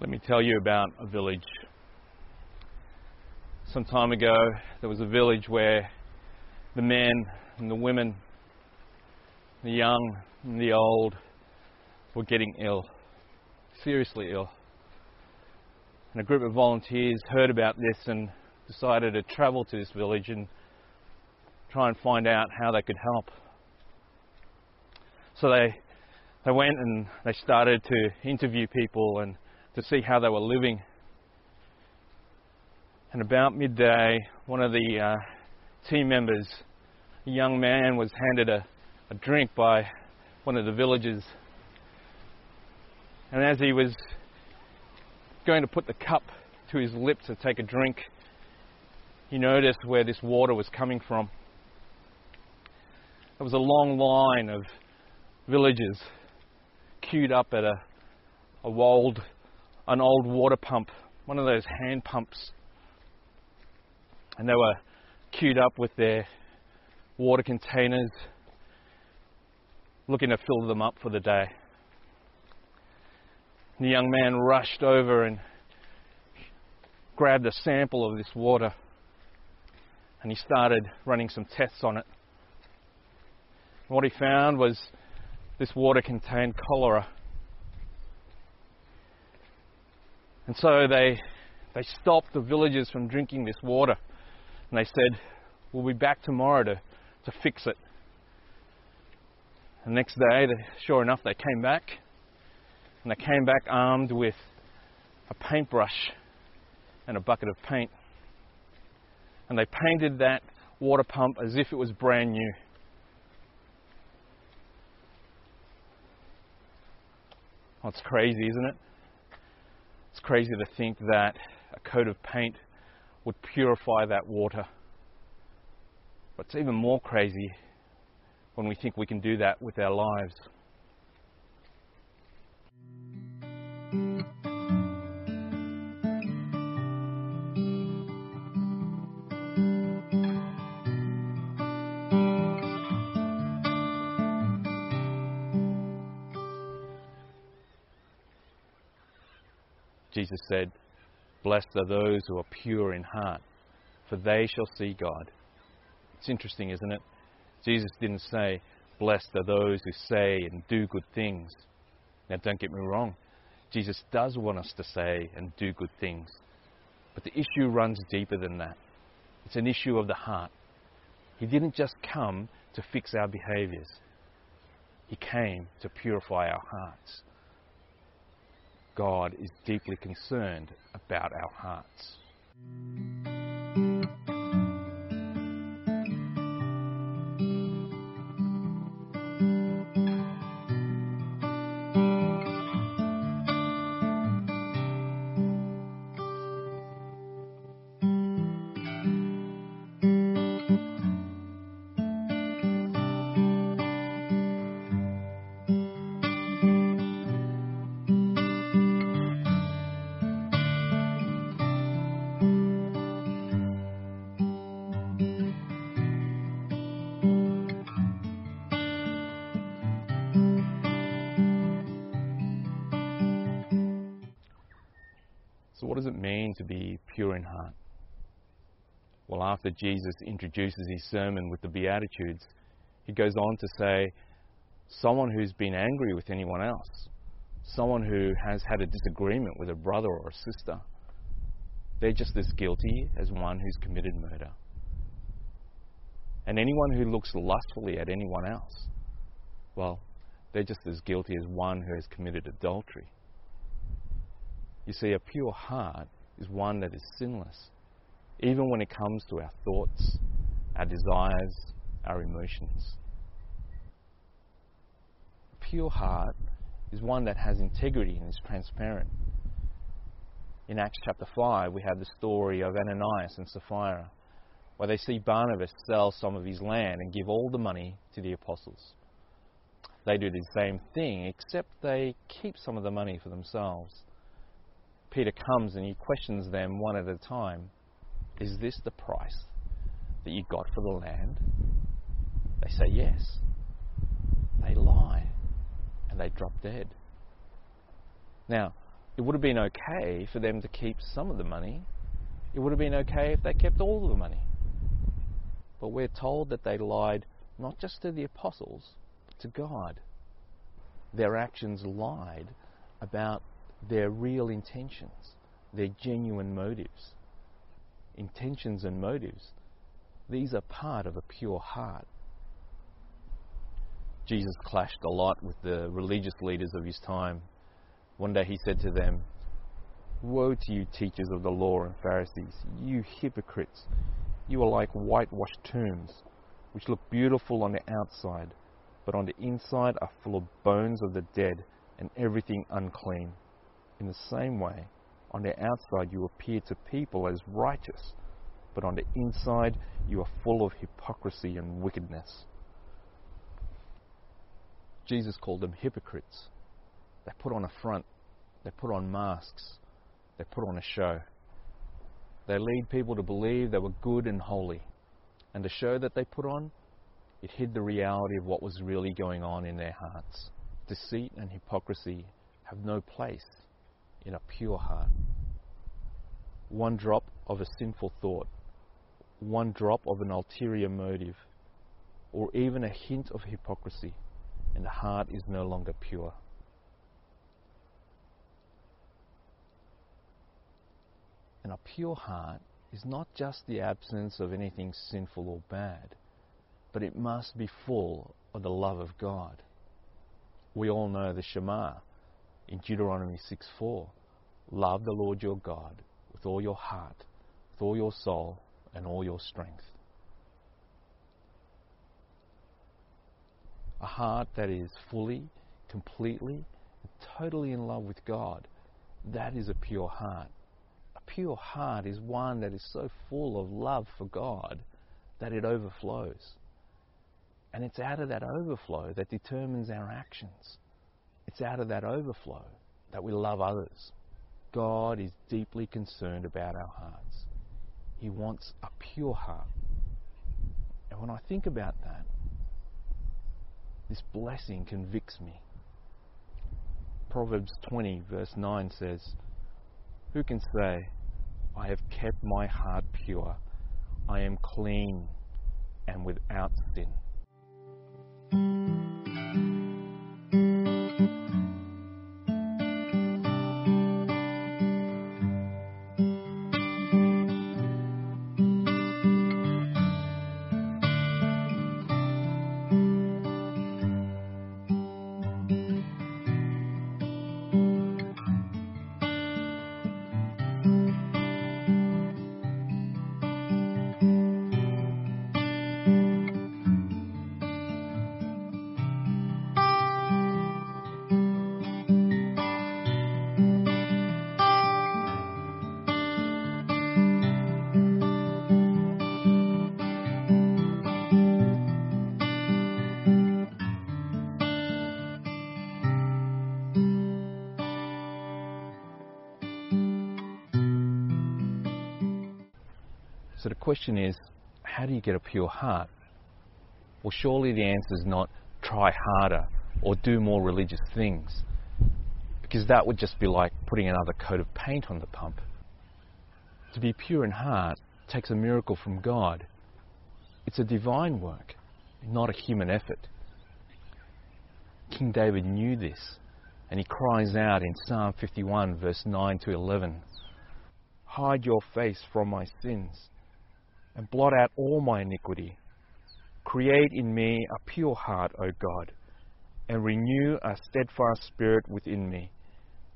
Let me tell you about a village. Some time ago, there was a village where the men and the women, the young and the old, were getting ill, seriously ill. And a group of volunteers heard about this and decided to travel to this village and try and find out how they could help. So they they went and they started to interview people and to see how they were living. And about midday, one of the uh, team members, a young man, was handed a, a drink by one of the villagers. And as he was going to put the cup to his lips to take a drink, he noticed where this water was coming from. There was a long line of villagers queued up at a, a old, an old water pump, one of those hand pumps. And they were queued up with their water containers, looking to fill them up for the day. The young man rushed over and grabbed a sample of this water and he started running some tests on it. What he found was this water contained cholera. And so they, they stopped the villagers from drinking this water. And they said, We'll be back tomorrow to, to fix it. The next day, sure enough, they came back. And they came back armed with a paintbrush and a bucket of paint. And they painted that water pump as if it was brand new. That's it's crazy, isn't it? Crazy to think that a coat of paint would purify that water. But it's even more crazy when we think we can do that with our lives. Jesus said, Blessed are those who are pure in heart, for they shall see God. It's interesting, isn't it? Jesus didn't say, Blessed are those who say and do good things. Now, don't get me wrong, Jesus does want us to say and do good things. But the issue runs deeper than that. It's an issue of the heart. He didn't just come to fix our behaviors, He came to purify our hearts. God is deeply concerned about our hearts. After Jesus introduces his sermon with the Beatitudes, he goes on to say, someone who's been angry with anyone else, someone who has had a disagreement with a brother or a sister, they're just as guilty as one who's committed murder. And anyone who looks lustfully at anyone else, well, they're just as guilty as one who has committed adultery. You see, a pure heart is one that is sinless, even when it comes to our thoughts, our desires, our emotions. A pure heart is one that has integrity and is transparent. In Acts chapter 5, we have the story of Ananias and Sapphira, where they see Barnabas sell some of his land and give all the money to the apostles. They do the same thing, except they keep some of the money for themselves. Peter comes and he questions them one at a time Is this the price that you got for the land? They say yes. They lie and they drop dead. Now, It would have been okay for them to keep some of the money. It would have been okay if they kept all of the money. But we're told that they lied not just to the apostles, to God. Their actions lied about their real intentions, their genuine motives. Intentions and motives, these are part of a pure heart. Jesus clashed a lot with the religious leaders of his time. One day he said to them, Woe to you, teachers of the law and Pharisees, you hypocrites! You are like whitewashed tombs, which look beautiful on the outside, but on the inside are full of bones of the dead and everything unclean. In the same way, on the outside you appear to people as righteous, but on the inside you are full of hypocrisy and wickedness. Jesus called them hypocrites. They put on a front, they put on masks, they put on a show. They lead people to believe they were good and holy. And the show that they put on, it hid the reality of what was really going on in their hearts. Deceit and hypocrisy have no place in a pure heart. One drop of a sinful thought, one drop of an ulterior motive, or even a hint of hypocrisy, and the heart is no longer pure. And a pure heart is not just the absence of anything sinful or bad, but it must be full of the love of God. We all know the Shema in Deuteronomy 6:4. Love the Lord your God with all your heart, with all your soul, and all your strength. A heart that is fully, completely, totally in love with God, that is a pure heart A pure heart is one that is so full of love for God that it overflows. And it's out of that overflow that determines our actions. It's out of that overflow that we love others. God is deeply concerned about our hearts. He wants a pure heart. And when I think about that, this blessing convicts me. Proverbs 20, verse 9 says, who can say, I have kept my heart pure, I am clean and without sin? Question is, how do you get a pure heart? Well, surely the answer is not try harder or do more religious things, because that would just be like putting another coat of paint on the pump. To be pure in heart takes a miracle from God. It's a divine work, not a human effort. King David knew this, and he cries out in Psalm 51, verse 9 to 11 Hide your face from my sins and blot out all my iniquity. Create in me a pure heart, O God, and renew a steadfast spirit within me.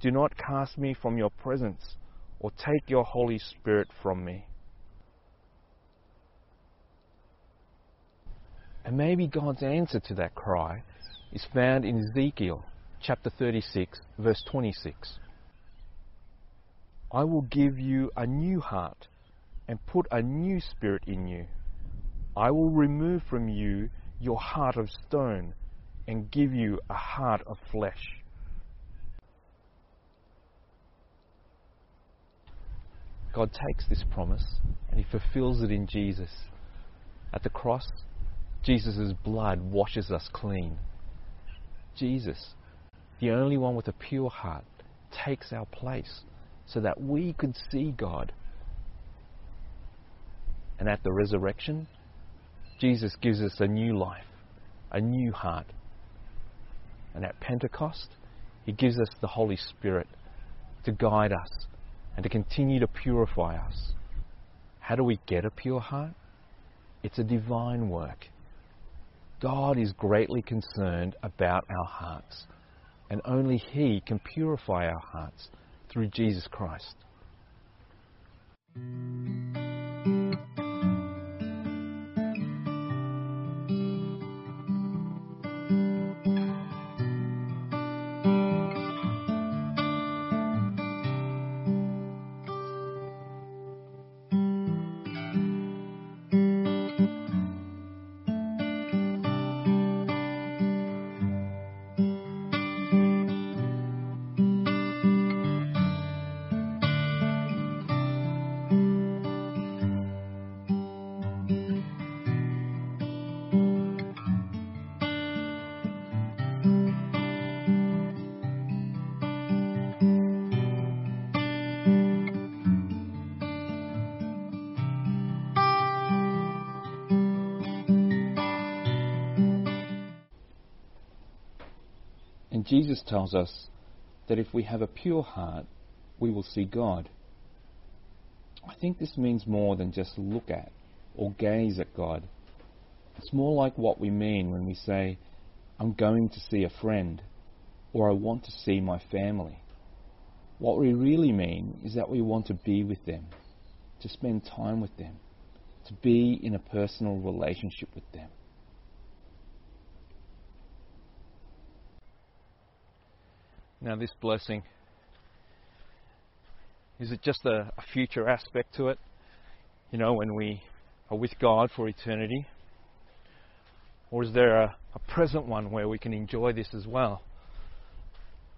Do not cast me from your presence, or take your Holy Spirit from me. And maybe God's answer to that cry is found in Ezekiel chapter 36, verse 26. I will give you a new heart and put a new spirit in you. I will remove from you your heart of stone and give you a heart of flesh. God takes this promise and He fulfills it in Jesus. At the cross, Jesus' blood washes us clean. Jesus, the only one with a pure heart, takes our place so that we could see God. And at the resurrection, Jesus gives us a new life, a new heart. And at Pentecost, He gives us the Holy Spirit to guide us and to continue to purify us. How do we get a pure heart? It's a divine work. God is greatly concerned about our hearts, and only He can purify our hearts through Jesus Christ. Jesus tells us that if we have a pure heart, we will see God. I think this means more than just look at or gaze at God. It's more like what we mean when we say, I'm going to see a friend or I want to see my family. What we really mean is that we want to be with them, to spend time with them, to be in a personal relationship with them. Now, this blessing, is it just a, a, future aspect to it? You know, when we are with God for eternity? Or is there a, a present one where we can enjoy this as well?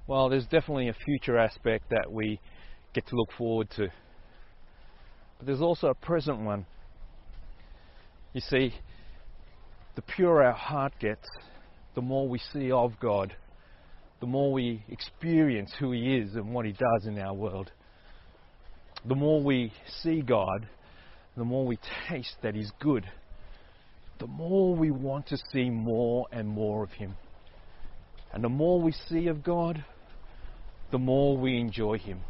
Well, there's definitely a future aspect that we get to look forward to. But there's also a present one. You see, the purer our heart gets, the more we see of God the more we experience who He is and what He does in our world. The more we see God, the more we taste that He's good. The more we want to see more and more of Him. And the more we see of God, the more we enjoy Him.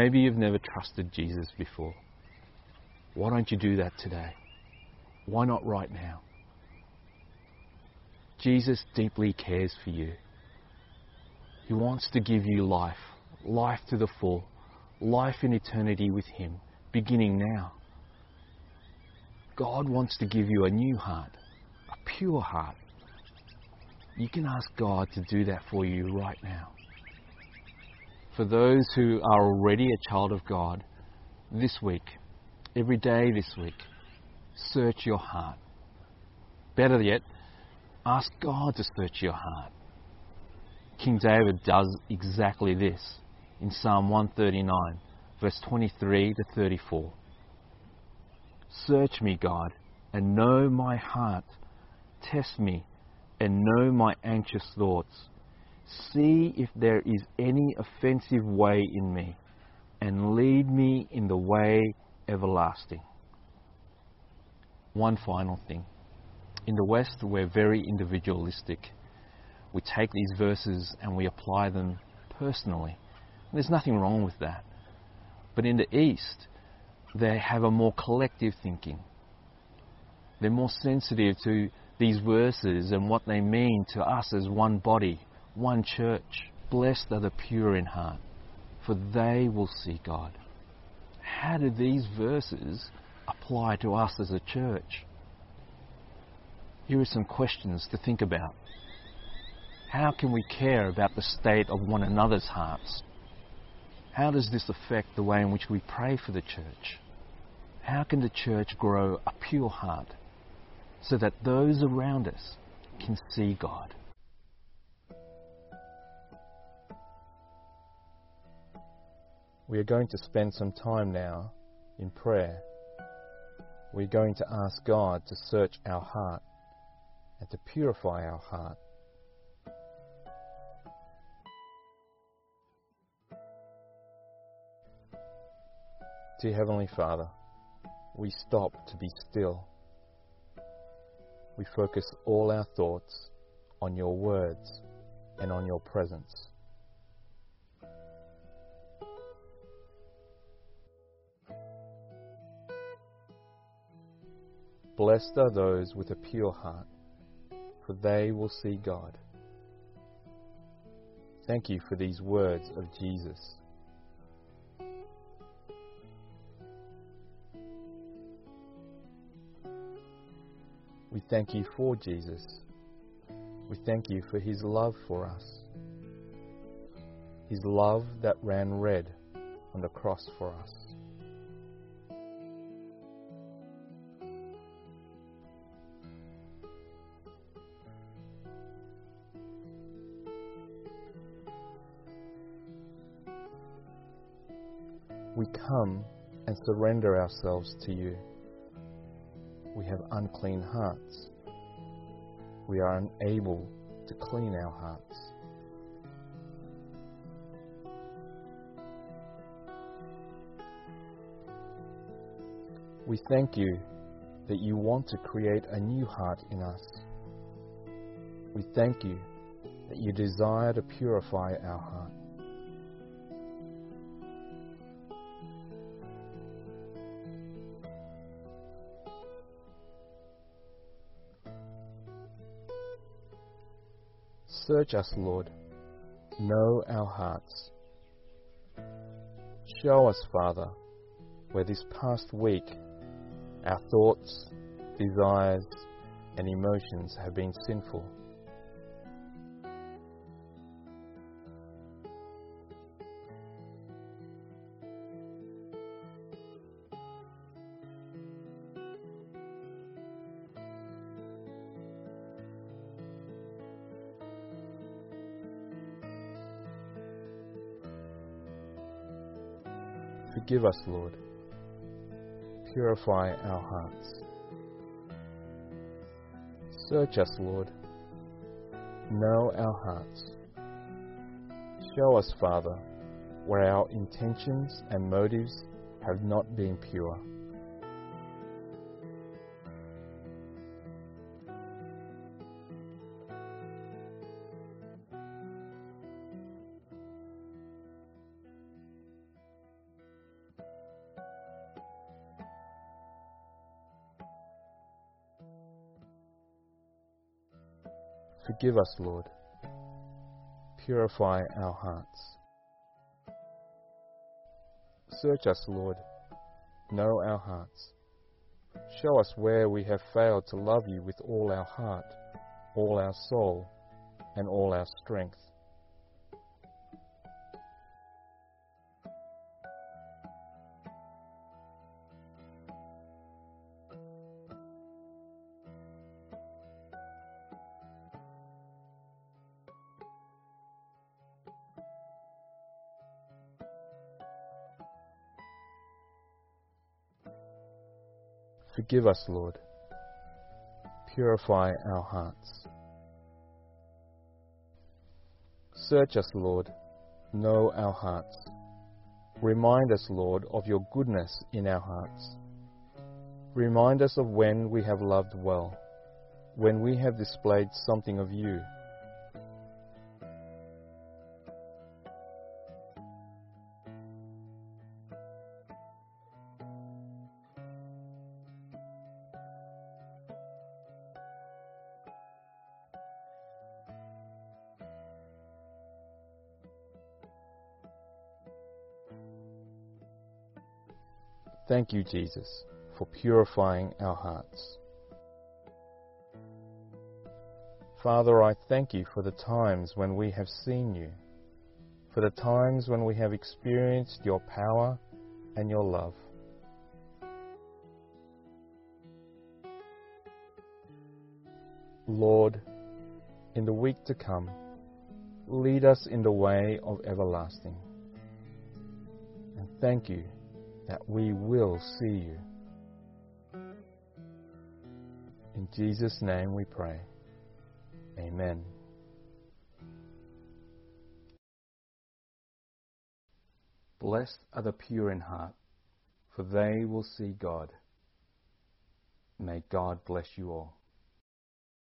Maybe you've never trusted Jesus before. Why don't you do that today? Why not right now? Jesus deeply cares for you. He wants to give you life, life to the full, life in eternity with Him, beginning now. God wants to give you a new heart, a pure heart. You can ask God to do that for you right now for those who are already a child of God, this week, every day this week, search your heart. Better yet, ask God to search your heart. King David does exactly this in Psalm 139, verse 23 to 34. Search me, God, and know my heart. Test me and know my anxious thoughts See if there is any offensive way in me, and lead me in the way everlasting. One final thing. In the West, we're very individualistic. We take these verses and we apply them personally. There's nothing wrong with that. But in the East, they have a more collective thinking. They're more sensitive to these verses and what they mean to us as one body, one church. Blessed are the pure in heart, for they will see God. How do these verses apply to us as a church? Here are some questions to think about. How can we care about the state of one another's hearts? How does this affect the way in which we pray for the church? How can the church grow a pure heart? so that those around us can see God. We are going to spend some time now in prayer. We're going to ask God to search our heart and to purify our heart. Dear Heavenly Father, we stop to be still. We focus all our thoughts on your words and on your presence. Blessed are those with a pure heart, for they will see God. Thank you for these words of Jesus. We thank you for Jesus. We thank you for his love for us. His love that ran red on the cross for us. Come and surrender ourselves to you. We have unclean hearts. We are unable to clean our hearts. We thank you that you want to create a new heart in us. We thank you that you desire to purify our heart. Search us, Lord. Know our hearts. Show us, Father, where this past week our thoughts, desires, and emotions have been sinful. Forgive us, Lord. Purify our hearts. Search us, Lord. Know our hearts. Show us, Father, where our intentions and motives have not been pure. Forgive us, Lord. Purify our hearts. Search us, Lord. Know our hearts. Show us where we have failed to love you with all our heart, all our soul, and all our strength. Forgive us, Lord. Purify our hearts. Search us, Lord. Know our hearts. Remind us, Lord, of your goodness in our hearts. Remind us of when we have loved well, when we have displayed something of you You, Jesus, for purifying our hearts. Father, I thank you for the times when we have seen you, for the times when we have experienced your power and your love. Lord, in the week to come, lead us in the way of everlasting. And thank you that we will see you. In Jesus' name we pray. Amen. Blessed are the pure in heart, for they will see God. May God bless you all.